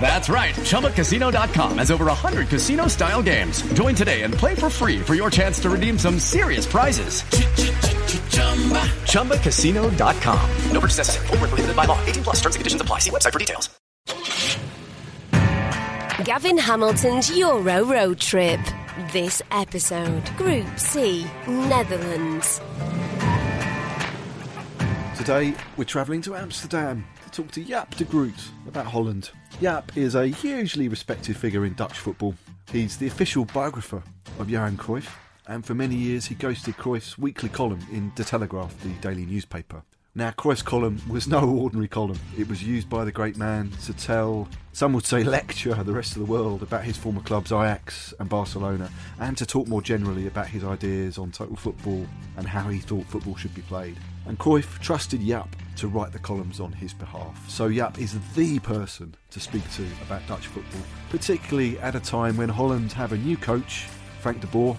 That's right. ChumbaCasino.com has over 100 casino style games. Join today and play for free for your chance to redeem some serious prizes. ChumbaCasino.com. No purchase necessary. Void were prohibited by law. 18 plus. Terms and conditions apply. See website for details. Gavin Hamilton's Euro Road Trip. This episode, Group C, Netherlands. Today, we're travelling to Amsterdam to talk to Jaap de Groot about Holland. Jaap is a hugely respected figure in Dutch football. He's the official biographer of Johan Cruyff, and for many years he ghosted Cruyff's weekly column in De Telegraaf, the daily newspaper. Now, Cruyff's column was no ordinary column. It was used by the great man to tell, some would say lecture, the rest of the world about his former clubs Ajax and Barcelona, and to talk more generally about his ideas on total football and how he thought football should be played. And Cruyff trusted Jaap to write the columns on his behalf. So Jaap is the person to speak to about Dutch football, particularly at a time when Holland have a new coach, Frank de Boer,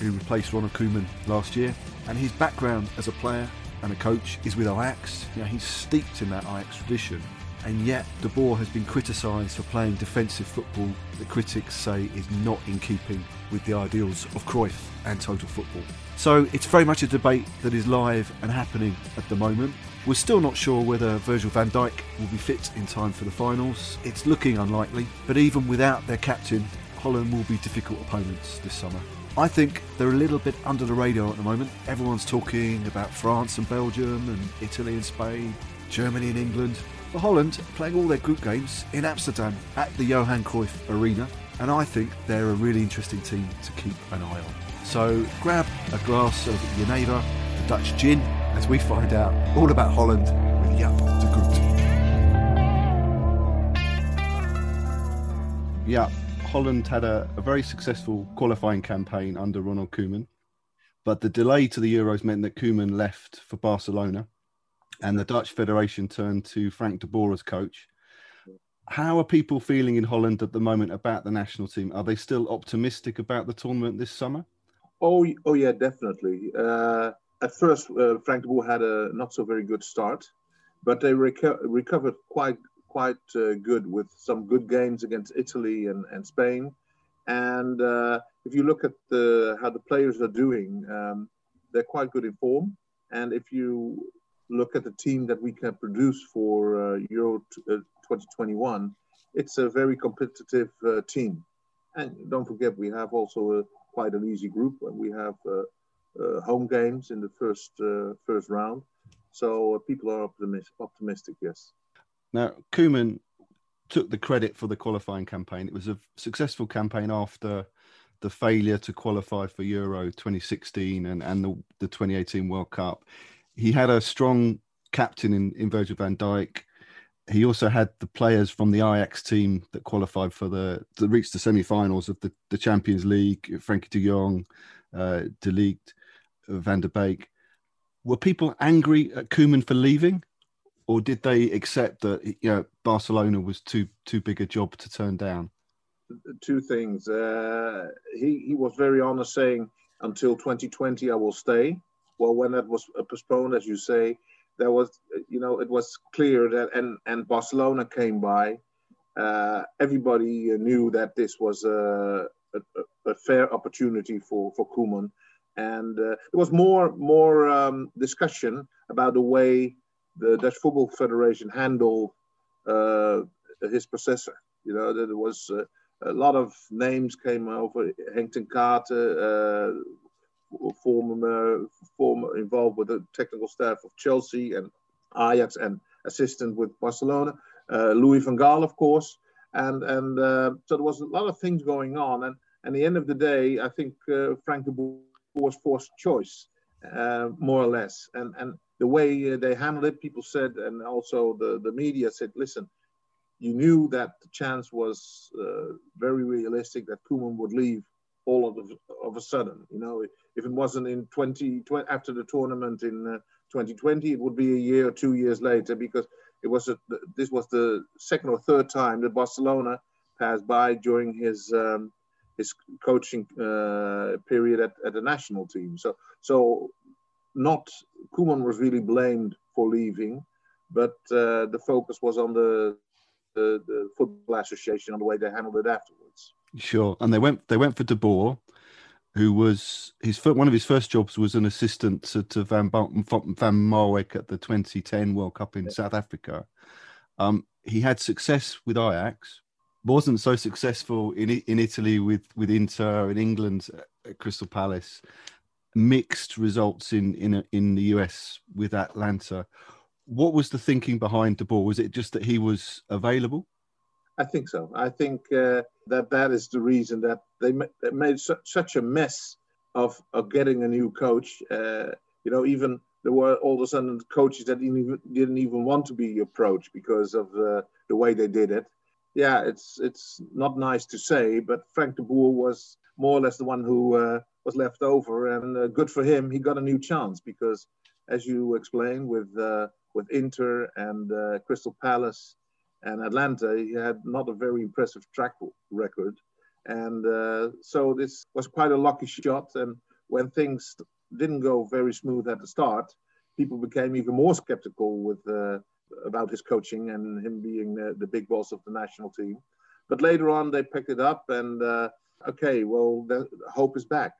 who replaced Ronald Koeman last year, and his background as a player and a coach is with Ajax. You know, he's steeped in that Ajax tradition. And yet, De Boer has been criticised for playing defensive football that critics say is not in keeping with the ideals of Cruyff and total football. So it's very much a debate that is live and happening at the moment. We're still not sure whether Virgil van Dijk will be fit in time for the finals. It's looking unlikely, but even without their captain, Holland will be difficult opponents this summer. I think they're a little bit under the radar at the moment. Everyone's talking about France and Belgium and Italy and Spain, Germany and England. For Holland, playing all their group games in Amsterdam at the Johan Cruyff Arena, and I think they're a really interesting team to keep an eye on. So grab a glass of Geneva, a Dutch gin, as we find out all about Holland with Jaap de Groot. Yeah, Holland had a, a very successful qualifying campaign under Ronald Koeman, but the delay to the Euros meant that Koeman left for Barcelona, and the Dutch Federation turned to Frank de Boer as coach. How are people feeling in Holland at the moment about the national team? Are they still optimistic about the tournament this summer? Oh, oh yeah, definitely. Uh, at first, uh, Frank de Boer had a not so very good start, but they reco- recovered quite quite uh, good with some good games against Italy and, and Spain. And uh, if you look at the, how the players are doing, um, they're quite good in form. And if you look at the team that we can produce for uh, Euro t- 2021, it's a very competitive uh, team. And don't forget, we have also a, quite an easy group. And we have uh, uh, home games in the first first round. So people are optimistic, optimistic, yes. Now, Koeman took the credit for the qualifying campaign. It was a successful campaign after the failure to qualify for Euro 2016 and, and the, the 2018 World Cup. He had a strong captain in, in Virgil van Dijk. He also had the players from the Ajax team that qualified for the that reached the semi-finals of the, the Champions League. Frenkie De Jong, uh, De Ligt, Van der Beek. Were people angry at Koeman for leaving? or did they accept that you know Barcelona was too too big a job to turn down? Two things. Uh, he he was very honest, saying until 2020 I will stay. Well, when that was postponed, as you say, there was you know it was clear that and and Barcelona came by. Uh, everybody knew that this was a, a, a fair opportunity for for Koeman, and uh, there was more more um, discussion about the way the Dutch Football Federation handled uh, his processor. You know, there was uh, a lot of names came over. Henk ten Kate, uh, former, former involved with the technical staff of Chelsea and Ajax and assistant with Barcelona. uh, Louis van Gaal, of course, and and uh, so there was a lot of things going on. And at the end of the day, I think uh, Frank de Boer was forced choice, uh, more or less. And and the way they handled it, people said, and also the the media said, listen, you knew that the chance was uh, very realistic that Koeman would leave all of, of a sudden. You know, if it wasn't in 20, 20 after the tournament in uh, 2020, it would be a year or two years later because it was a, this was the second or third time that Barcelona passed by during his um, his coaching uh, period at, at the national team. So so not Koeman was really blamed for leaving, but uh, the focus was on the, the, the football association on the way they handled it afterwards. Sure, and they went they went for De Boer, who was his one of his first jobs was an assistant to, to Van Van Marwijk at the 2010 World Cup in yeah. South Africa. Um, he had success with Ajax, wasn't so successful in in Italy with with Inter in England at Crystal Palace. Mixed results in in in the US with Atlanta. What was the thinking behind De Boer? Was it just that he was available? I think so. I think uh, that that is the reason that they, they made su- such a mess of, of getting a new coach. Uh, you know, even there were all of a sudden coaches that didn't even, didn't even want to be approached because of uh, the way they did it. Yeah, it's it's not nice to say, but Frank de Boer was more or less the one who uh, was left over, and uh, good for him. He got a new chance because, as you explained, with uh, with Inter and Crystal Palace and Atlanta, he had not a very impressive track record. And uh, so this was quite a lucky shot. And when things didn't go very smooth at the start, people became even more skeptical with uh, about his coaching and him being the, the, big boss of the national team. But later on, they picked it up, and uh, okay, well, the hope is back.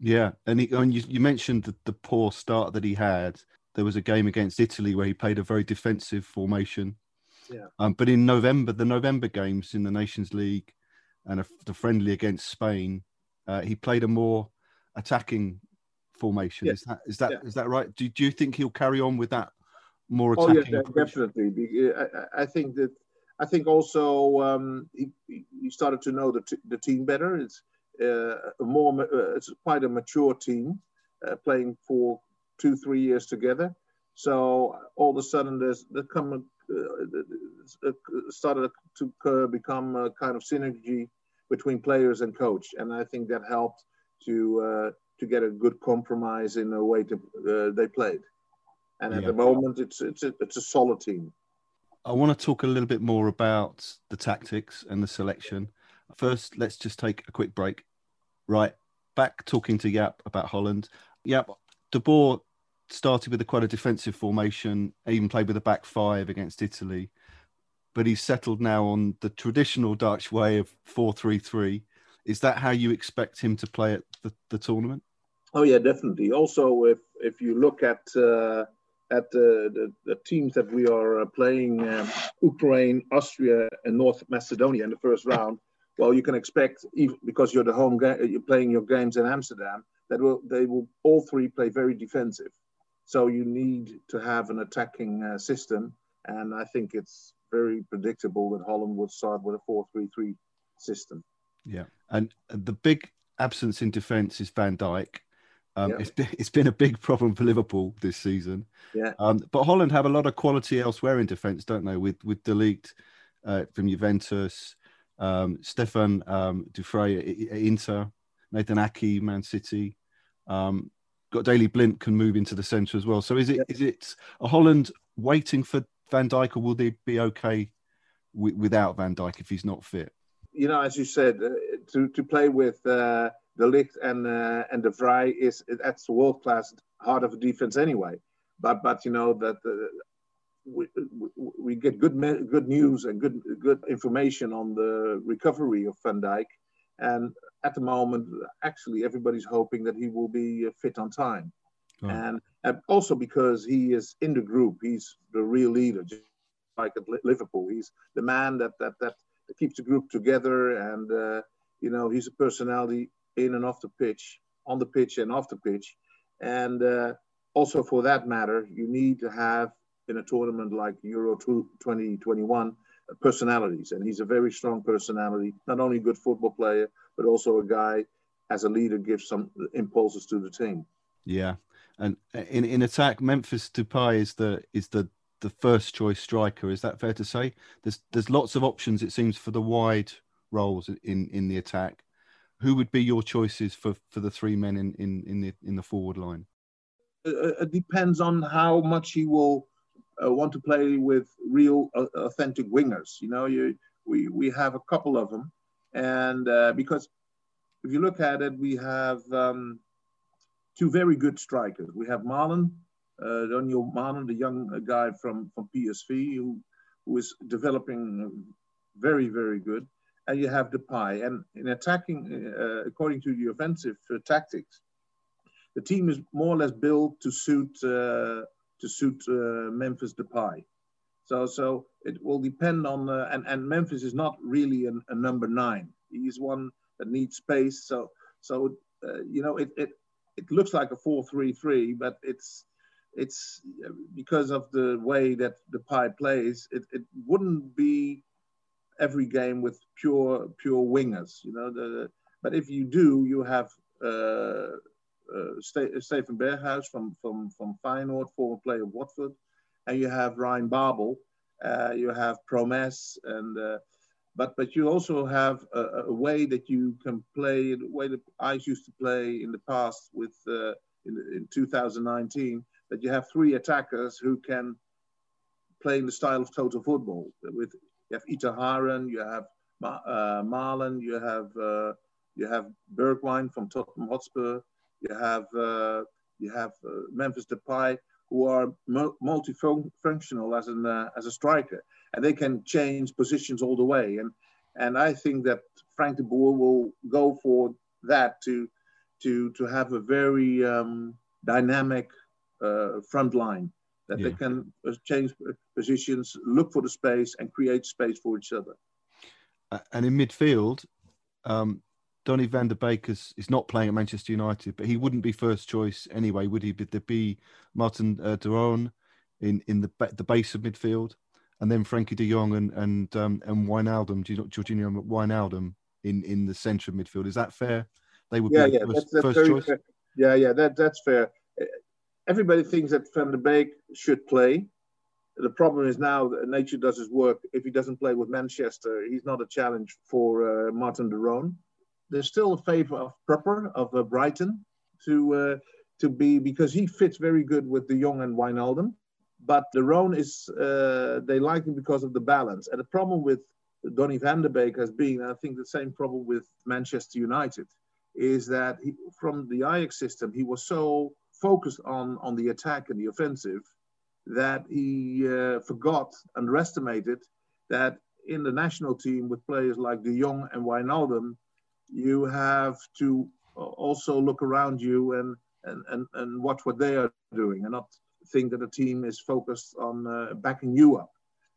Yeah, and, he, and you, you mentioned the, the poor start that he had. There was a game against Italy where he played a very defensive formation yeah. Um, but in November, the November games in the Nations League and a, the friendly against Spain, uh, he played a more attacking formation. Is that is that yeah. is that right? Do, do you think he'll carry on with that more attacking? Oh yeah, definitely. I, I, think that I think also um, he, he started to know the, t- the team better. It's uh, a more uh, it's quite a mature team uh, playing for two three years together. So all of a sudden there's there come Uh, uh, uh, started to become a kind of synergy between players and coach, and I think that helped to uh, to get a good compromise in the way to, they played. And at yeah. the moment, it's it's a, it's a solid team. I want to talk a little bit more about the tactics and the selection. First, let's just take a quick break. Right, back talking to Jaap about Holland. Jaap, De Boer started with a quite a defensive formation, even played with a back five against Italy. But he's settled now on the traditional Dutch way of 4 3 3. Is that how you expect him to play at the, the tournament? Oh, yeah, definitely. Also, if, if you look at uh, at the, the, the, teams that we are uh, playing um, Ukraine, Austria, and North Macedonia in the first round, well, you can expect, because you're the home game, you're playing your games in Amsterdam, that will they will all three play very defensive. So you need to have an attacking uh, system, and I think it's very predictable that Holland would start with a four-three-three system. Yeah, and the big absence in defence is Van Dijk. Um, yeah. it's, been, it's been a big problem for Liverpool this season. Yeah. Um, but Holland have a lot of quality elsewhere in defence, don't they? With with De Ligt uh, from Juventus, um, Stefan um, de Vrij Inter, Nathan Aké Man City. Um, got Daley Blind can move into the centre as well. So is it yeah. is it a Holland waiting for Van Dijk, or will they be okay w- without Van Dijk if he's not fit? You know, as you said, uh, to to play with uh, De Ligt and uh, and de Vrij is that's world class heart of defense anyway. But but you know that. Uh, we, we get good good news and good good information on the recovery of Van Dijk, and at the moment, actually, everybody's hoping that he will be uh, fit on time. Oh. And, also because he is in the group, he's the real leader, just like at Liverpool. He's the man that, that, that keeps the group together. And, uh, you know, he's a personality in and off the pitch, on the pitch and off the pitch. And uh, also, for that matter, you need to have in a tournament like Euro 2021 personalities, and he's a very strong personality. Not only a good football player, but also a guy as a leader gives some impulses to the team. Yeah, and in in attack, Memphis Depay is the is the the first choice striker. Is that fair to say? There's there's lots of options it seems for the wide roles in in the attack. Who would be your choices for for the three men in in in the in the forward line? Uh, uh, it depends on how much he will uh, want to play with real uh, authentic wingers. You know, you we we have a couple of them, and uh, because if you look at it, we have um, two very good strikers. We have Malen, uh, Donyell Malen, the young guy from from PSV, who who is developing very very good, and you have Depay. And in attacking, uh, according to the offensive uh, tactics, the team is more or less built to suit uh, to suit uh, Memphis Depay. So, so it will depend on, uh, and, and Memphis is not really an, a number nine. He's one that needs space. So, so uh, you know, it, it it looks like a four-three-three, but it's it's because of the way that Depay plays. It, it wouldn't be every game with pure pure wingers, you know. The, but if you do, you have uh, Steven Berghuis from, from, from Feyenoord, former player of Watford, and you have Ryan Babel, uh, you have Promes, and uh, but but you also have a, a, way that you can play the way that I used to play in the past with uh, in, in 2019 that you have three attackers who can play in the style of total football. With you have Ihattaren, you have uh, Malen, you have uh, you have Bergwijn from Tottenham Hotspur, you have uh, you have uh, Memphis Depay, who are multifunctional as an uh, as a striker, and they can change positions all the way. And and I think that Frank de Boer will go for that to to to have a very um, dynamic uh, front line that yeah. they can uh, change positions, look for the space, and create space for each other. And in midfield, um, Donny van der Beek is, is not playing at Manchester United, but he wouldn't be first choice anyway, would he? Would there be Martin uh, de Roon in, in the the base of midfield, and then Frenkie de Jong and and um, and Wijnaldum, do you know, Georginio Wijnaldum in, in the centre of midfield. Is that fair? They would yeah, be yeah, first, that's, that's first choice. Fair. Yeah, yeah, that that's fair. Everybody thinks that Van der Beek should play. The problem is now that nature does his work. If he doesn't play with Manchester, he's not a challenge for uh, Martin de Roon there's still a favor of Pröpper of uh, Brighton to uh, to be because he fits very good with De Jong and Wijnaldum. But de Roon is uh, they like him because of the balance. And the problem with Donny van der Beek has been, I think, the same problem with Manchester United, is that he, from the Ajax system he was so focused on on the attack and the offensive that he uh, forgot, underestimated that in the national team with players like De Jong and Wijnaldum, you have to also look around you and, and, and, and watch what they are doing and not think that the team is focused on uh, backing you up.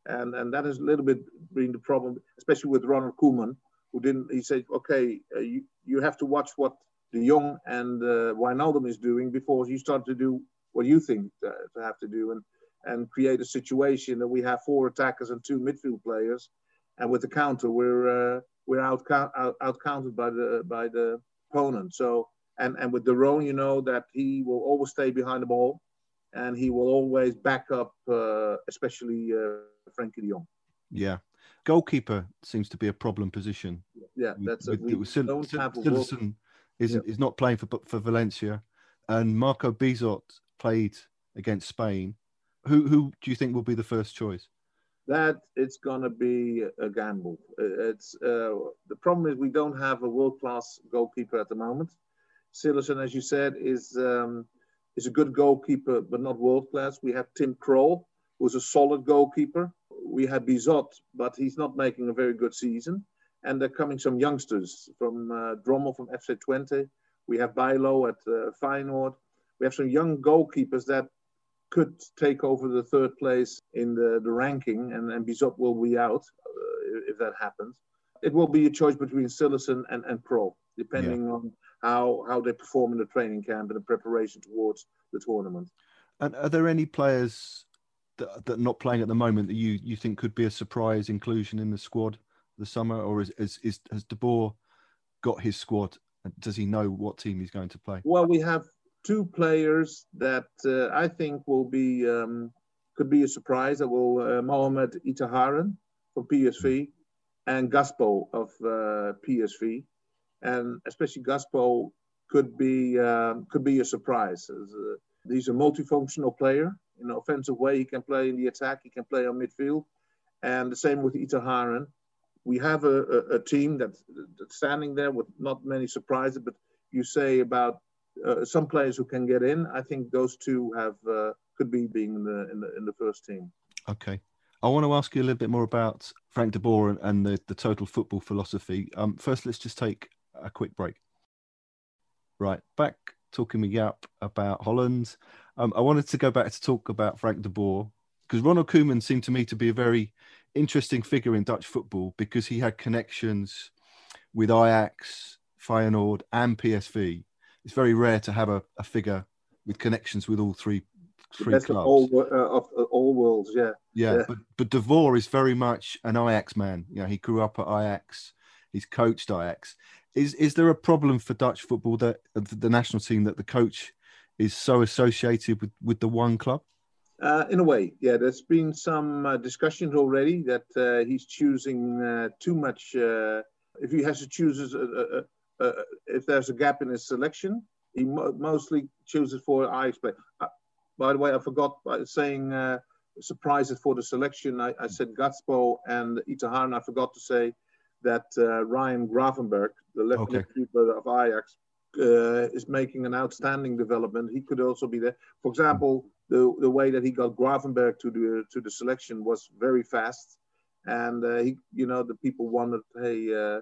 And, and that is a little bit been the problem, especially with Ronald Koeman, who didn't, he said, okay, uh, you, you have to watch what the young and uh, Wijnaldum is doing before you start to do what you think to, to have to do and, and create a situation that we have four attackers and two midfield players. And with the counter, we're, uh, we're out, out, out counted by the by the opponent. So and and with de Roon, you know that he will always stay behind the ball, and he will always back up, uh, especially uh, Frenkie De Jong. Yeah, goalkeeper seems to be a problem position. Yeah, that's with, a, we Sil- don't Sil- have Cillessen is yeah. is not playing for for Valencia, and Marco Bizot played against Spain. Who who do you think will be the first choice? That it's going to be a gamble. It's uh, the problem is we don't have a world class goalkeeper at the moment. Cillessen, as you said, is um, is a good goalkeeper, but not world class. We have Tim Krul, who's a solid goalkeeper. We have Bizot, but he's not making a very good season. And they're coming some youngsters from uh, Drommel from FC Twente. We have Bijlow at uh, Feyenoord. We have some young goalkeepers that could take over the third place in the, the ranking, and, and Bizot will be out uh, if that happens. It will be a choice between Cillessen and, and Krul, depending yeah. on how, how they perform in the training camp and the preparation towards the tournament. And are there any players that, that not playing at the moment that you you think could be a surprise inclusion in the squad this summer, or is is, is has De Boer got his squad? And does he know what team he's going to play? Well, we have two players that uh, I think will be um, could be a surprise. That will uh, Mohamed Ihattaren from PSV and Gakpo of uh, PSV, and especially Gakpo could be um, could be a surprise. Uh, he's a multifunctional player in an offensive way. He can play in the attack. He can play on midfield, and the same with Ihattaren. We have a, a, a team that's standing there with not many surprises, but you say about uh, some players who can get in. I think those two have uh, could be being in the, in the in the first team. Okay. I want to ask you a little bit more about Frank de Boer and, and the, the total football philosophy. Um, first, let's just take a quick break. Right, back talking with Jaap about Holland. Um, I wanted to go back to talk about Frank de Boer because Ronald Koeman seemed to me to be a very interesting figure in Dutch football because he had connections with Ajax, Feyenoord, and PSV. It's very rare to have a, a figure with connections with all three three clubs. of all, uh, of uh, all worlds, yeah. Yeah, Yeah. but but De Boer is very much an Ajax man. You know, he grew up at Ajax. He's coached Ajax. Is is there a problem for Dutch football that the national team that the coach is so associated with with the one club? Uh, in a way, yeah. There's been some uh, discussions already that uh, he's choosing uh, too much. Uh, if he has to choose, uh, uh, uh, if there's a gap in his selection, he mo- mostly chooses for Ajax play. Uh, by the way, I forgot by saying uh, surprises for the selection. I, I said Gakpo and Ihattaren. I forgot to say that uh, Ryan Gravenberch, the left Okay. midfielder of Ajax, uh, is making an outstanding development. He could also be there. For example, the the way that he got Gravenberch to the to the selection was very fast, and uh, he, you know, the people wondered, hey, uh,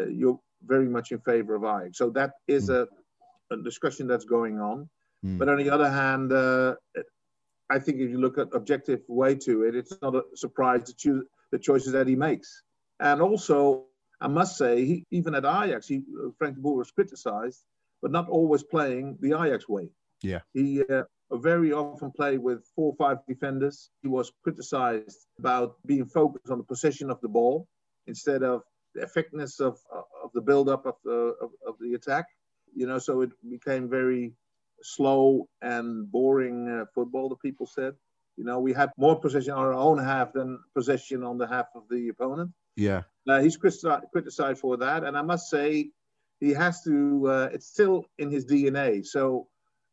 uh, you're very much in favor of Ajax. So that is a, a discussion that's going on. Mm. But on the other hand, uh, I think if you look at objective way to it, it's not a surprise to choose the choices that he makes. And also, I must say, he, even at Ajax, he, uh, Frank de Boer was criticized, but not always playing the Ajax way. Yeah. He uh, very often played with four or five defenders. He was criticized about being focused on the possession of the ball instead of the effectiveness of, of the build-up of the, of, of the attack. You know, so it became very slow and boring uh, football, the people said. You know, we had more possession on our own half than possession on the half of the opponent. Yeah, Uh, he's critici- criticized for that, and I must say, he has to. Uh, it's still in his DNA. So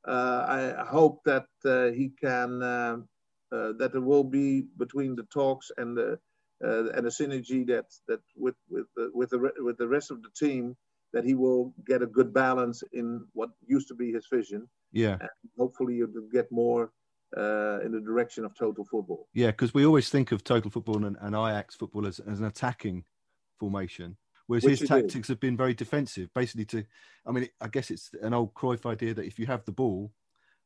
uh, I hope that uh, he can. uh, that there will be between the talks and the and a synergy that that with with the, with the re- with the rest of the team that he will get a good balance in what used to be his vision. yeah, Hopefully, you'll get more uh, in the direction of total football. yeah. Because we always think of total football and, and Ajax football as, as an attacking formation, whereas Which his tactics have been very defensive. Basically, to I mean, I guess it's an old Cruyff idea that if you have the ball,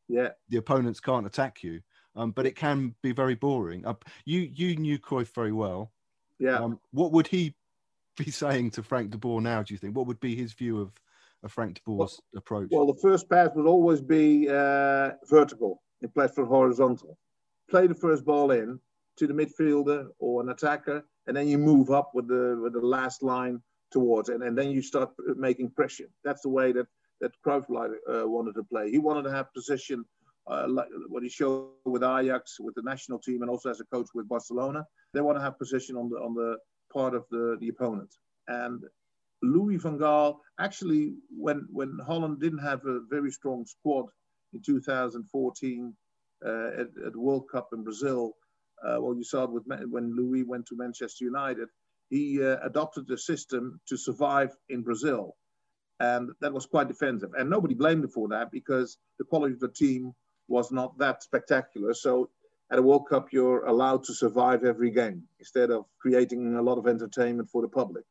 Yeah, the opponents can't attack you. Um, but it can be very boring. Uh, you you knew Cruyff very well. yeah. Um, what would he be saying to Frank de Boer now? Do you think? What would be his view of, of Frank de Boer's approach? Well, the first pass would always be uh, vertical in place for horizontal. Play the first ball in to the midfielder or an attacker, and then you move up with the with the last line towards it, and then you start making pressure. That's the way that that Cruyff uh, wanted to play. He wanted to have position, uh, what he showed with Ajax, with the national team, and also as a coach with Barcelona. They want to have position on the on the part of the the opponent. And Louis van Gaal actually, when when Holland didn't have a very strong squad in 2014 uh, at, at World Cup in Brazil, uh, well, you saw it with when Louis went to Manchester United. He uh, adopted the system to survive in Brazil, and that was quite defensive. And nobody blamed him for that because the quality of the team was not that spectacular. So at a World Cup, you're allowed to survive every game instead of creating a lot of entertainment for the public.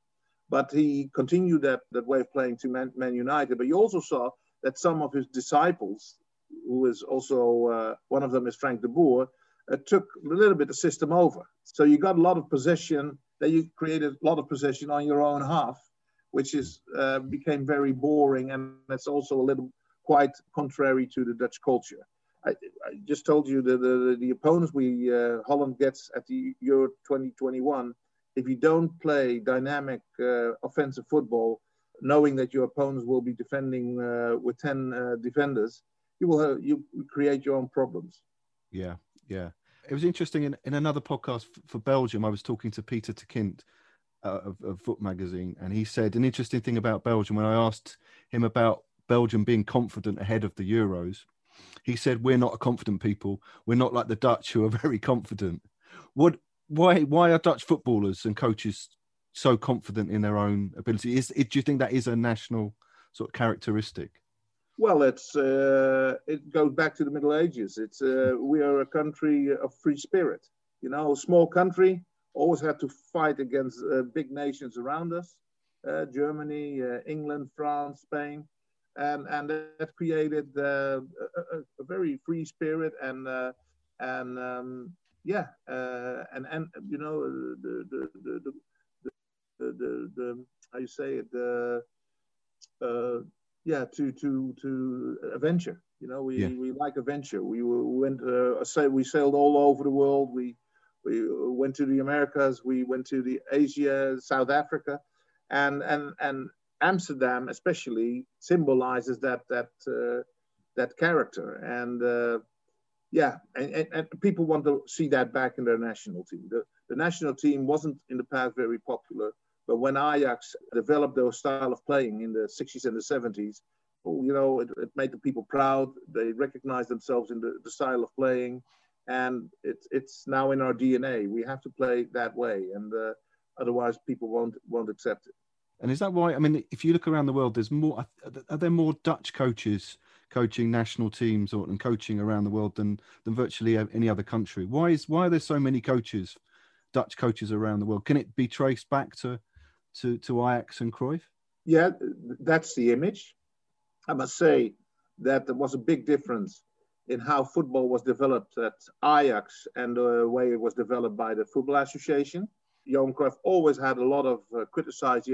But he continued that, that way of playing to Man, Man United. But you also saw that some of his disciples, who is also uh, one of them is Frank de Boer, uh, took a little bit the system over. So you got a lot of possession. that you created a lot of possession on your own half, which is uh, became very boring, and that's also a little quite contrary to the Dutch culture. I, I just told you the the, the opponents we uh, Holland gets at the Euro 2021. If you don't play dynamic uh, offensive football, knowing that your opponents will be defending uh, with 10 uh, defenders, you will have, you create your own problems. Yeah, yeah. It was interesting in, in another podcast for Belgium. I was talking to Peter T'Kint uh, of, of Foot Magazine, and he said an interesting thing about Belgium when I asked him about Belgium being confident ahead of the Euros. He said, "We're not a confident people. We're not like the Dutch, who are very confident. What? Why? Why are Dutch footballers and coaches so confident in their own ability? Is do you think that is a national sort of characteristic? Well, it's uh, it goes back to the Middle Ages. It's uh, we are a country of free spirit. You know, a small country always had to fight against uh, big nations around us, uh, Germany, uh, England, France, Spain, and and that created uh, a, a, very free spirit and and um, yeah, and and you know the the the, the the, the, the how you say it the uh, yeah to to to adventure. You know we, yeah. we like adventure. We went uh, we sailed all over the world. We we went to the americas. We went to the asia south africa. And and and amsterdam especially symbolizes that that uh, that character and uh, yeah and, and, and, people want to see that back in their national team the, the national team wasn't in the past very popular but when Ajax developed their style of playing in the 60s and the 70s, you know, it, it made the people proud. They recognized themselves in the, the style of playing, and it's it's now in our DNA. We have to play that way, and uh, otherwise people won't won't accept it. And is that why? I mean, if you look around the world, there's more. Are there more Dutch coaches coaching national teams or and coaching around the world than than virtually any other country? Why is why are there so many coaches, Dutch coaches around the world? Can it be traced back to to, to Ajax and Cruyff? Yeah, that's the image. I must say that there was a big difference in how football was developed at Ajax and the way it was developed by the Football Association. Johan Cruyff always had a lot of uh, criticized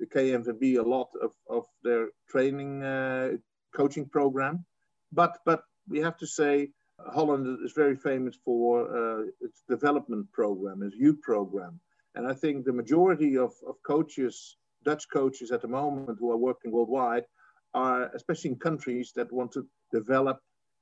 the, KNVB a lot of, of their training uh, coaching program, but but we have to say Holland is very famous for uh, its development program, its youth program. And I think the majority of, of coaches, Dutch coaches at the moment who are working worldwide, are especially in countries that want to develop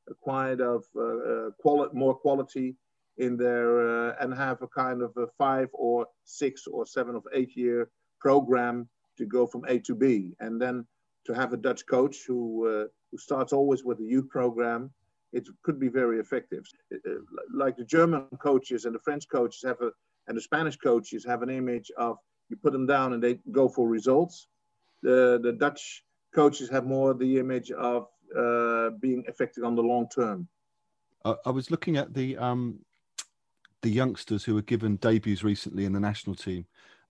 a kind of uh, uh quali- more quality in their uh, and have a kind of a five or six or seven or eight year program to go from A to B, and then to have a Dutch coach who uh, who starts always with a youth program, it could be very effective. Uh, like the German coaches and the French coaches have a and the Spanish coaches have an image of you put them down and they go for results. The the Dutch coaches have more the image of uh, being effective on the long term. I, I was looking at the um, the youngsters who were given debuts recently in the national team: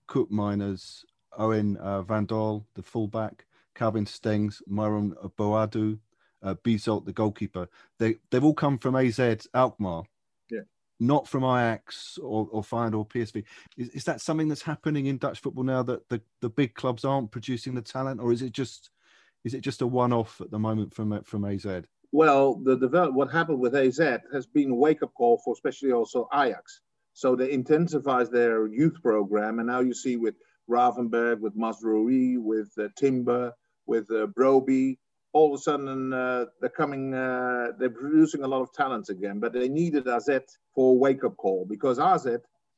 Koopmeiners, Owen uh, Wijndal, the fullback, Calvin Stengs, Myron Boadu, uh, Bizot, the goalkeeper. They they've all come from AZ Alkmaar yeah, not from Ajax or, or Feyenoord or PSV. Is, is that something that's happening in Dutch football now that the, the big clubs aren't producing the talent, or is it just is it just a one off at the moment from from AZ? Well, the develop, what happened with AZ has been a wake up call for especially also Ajax. So they intensified their youth program, and now you see with Gravenberch, with Mazraoui, with uh, Timber, with uh, Brobbey, all of a sudden uh, they're coming, uh, they're producing a lot of talents again, but they needed AZ for a wake up call because AZ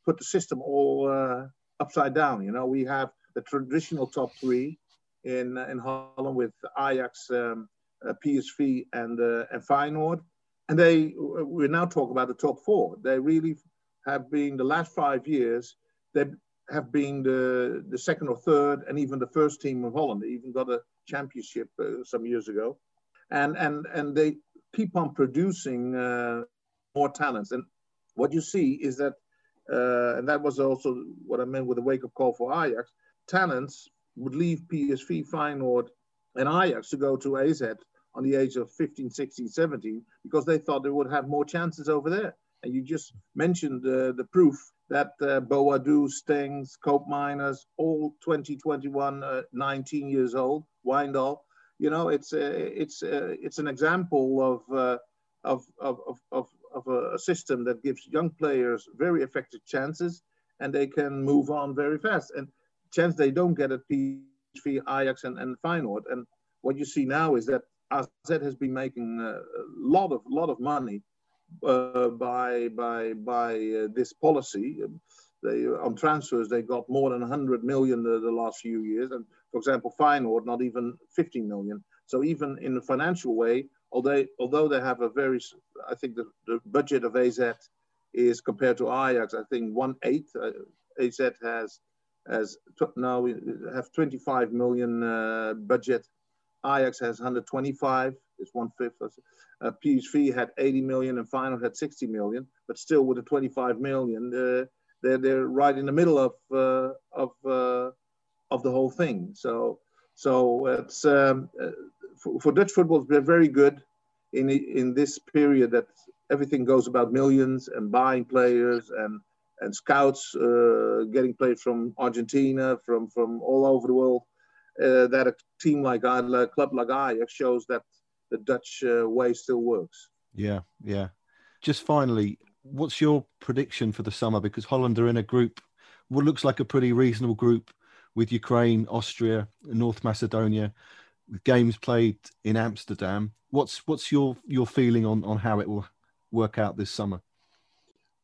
put the system all uh, upside down. You know, we have the traditional top three in in Holland with Ajax, um, uh, PSV, and and Feyenoord, and they we now talk about the top four. They really have been the last five years. They have been the the second or third, and even the first team of Holland. They even got a championship uh, some years ago, and and and they keep on producing uh, more talents. And what you see is that, uh, and that was also what I meant with the wake up call for Ajax. Talents would leave PSV, Feyenoord, and Ajax to go to AZ on the age of 15, 16, 17 because they thought they would have more chances over there. And you just mentioned uh, the proof that uh, Boadu, Stengs, Miners, all 2021, uh, 19 years old, Wijndal. You know, it's uh, it's uh, it's an example of uh, of of, of, of, a, system that gives young players very effective chances, and they can move on very fast. And chance they don't get at PSV, Ajax, and, and Feyenoord. And what you see now is that AZ has been making a lot of lot of money uh, by by by uh, this policy. They on transfers they got more than 100 million the, the last few years, and for example, Feyenoord not even 15 million. So even in the financial way, although although they have a very, I think the, the budget of AZ is compared to Ajax, I think one eighth. Uh, AZ has has now we have 25 million uh, budget Ajax has 125, it's one fifth. Uh, PSV had 80 million and Feyenoord had 60 million, but still with the 25 million, uh, they're they're right in the middle of uh, of uh, of the whole thing. So so it's um, uh, for, for, Dutch football, they're very good in in this period that everything goes about millions and buying players and and scouts uh, getting players from Argentina, from from all over the world uh, that a team like a club like Ajax shows that the Dutch uh, way still works. Yeah, yeah. Just finally, what's your prediction for the summer? Because Holland are in a group, what looks like a pretty reasonable group with Ukraine, Austria, North Macedonia, games played in Amsterdam. What's what's your your feeling on on how it will work out this summer?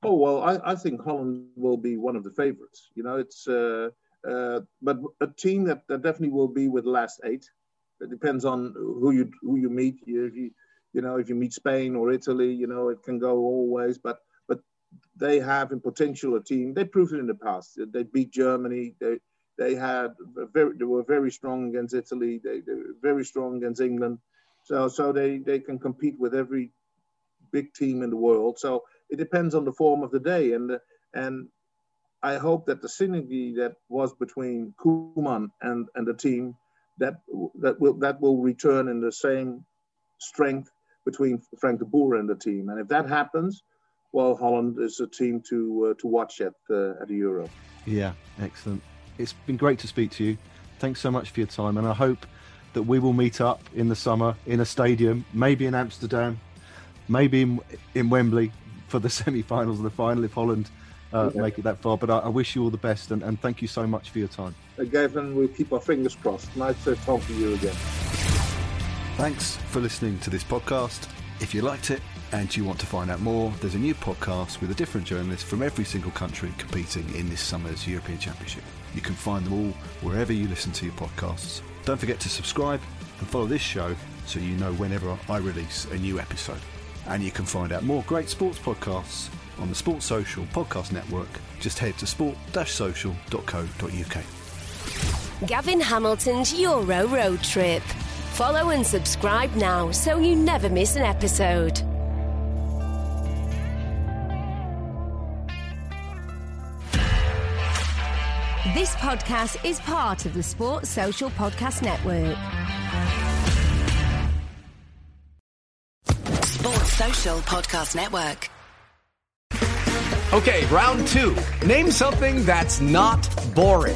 Oh well, I, I think Holland will be one of the favourites. You know, it's uh, uh, but a team that, that definitely will be with the last eight. It depends on who you who you meet. If you you know if you meet Spain or Italy, you know it can go always. But but they have in potential a team. They proved it in the past. They beat Germany. They they had very they were very strong against Italy. They, they were very strong against England. So so they they can compete with every big team in the world. So it depends on the form of the day and and I hope that the synergy that was between Koeman and, and the team that that will that will return in the same strength between Frank de Boer and the team. And if that happens, well, Holland is a team to uh, to watch at uh, at the Euro. Yeah, excellent. It's been great to speak to you. Thanks so much for your time, and I hope that we will meet up in the summer in a stadium, maybe in Amsterdam, maybe in, in Wembley for the semi-finals and the final if Holland uh, yeah. make it that far. But I, I, wish you all the best and, and, thank you so much for your time. Uh, Gavin, we'll keep our fingers crossed. Nice to talk to you again. Thanks for listening to this podcast. If you liked it and you want to find out more, there's a new podcast with a different journalist from every single country competing in this summer's European Championship. You can find them all wherever you listen to your podcasts. Don't forget to subscribe and follow this show so you know whenever I release a new episode. And you can find out more great sports podcasts on the Sports Social Podcast Network. Just head to sport-social.co.uk. Gavin Hamilton's Euro Road Trip. Follow and subscribe now so you never miss an episode. This podcast is part of the Sports Social Podcast Network. Sports Social Podcast Network. Okay, round two. Name something that's not boring.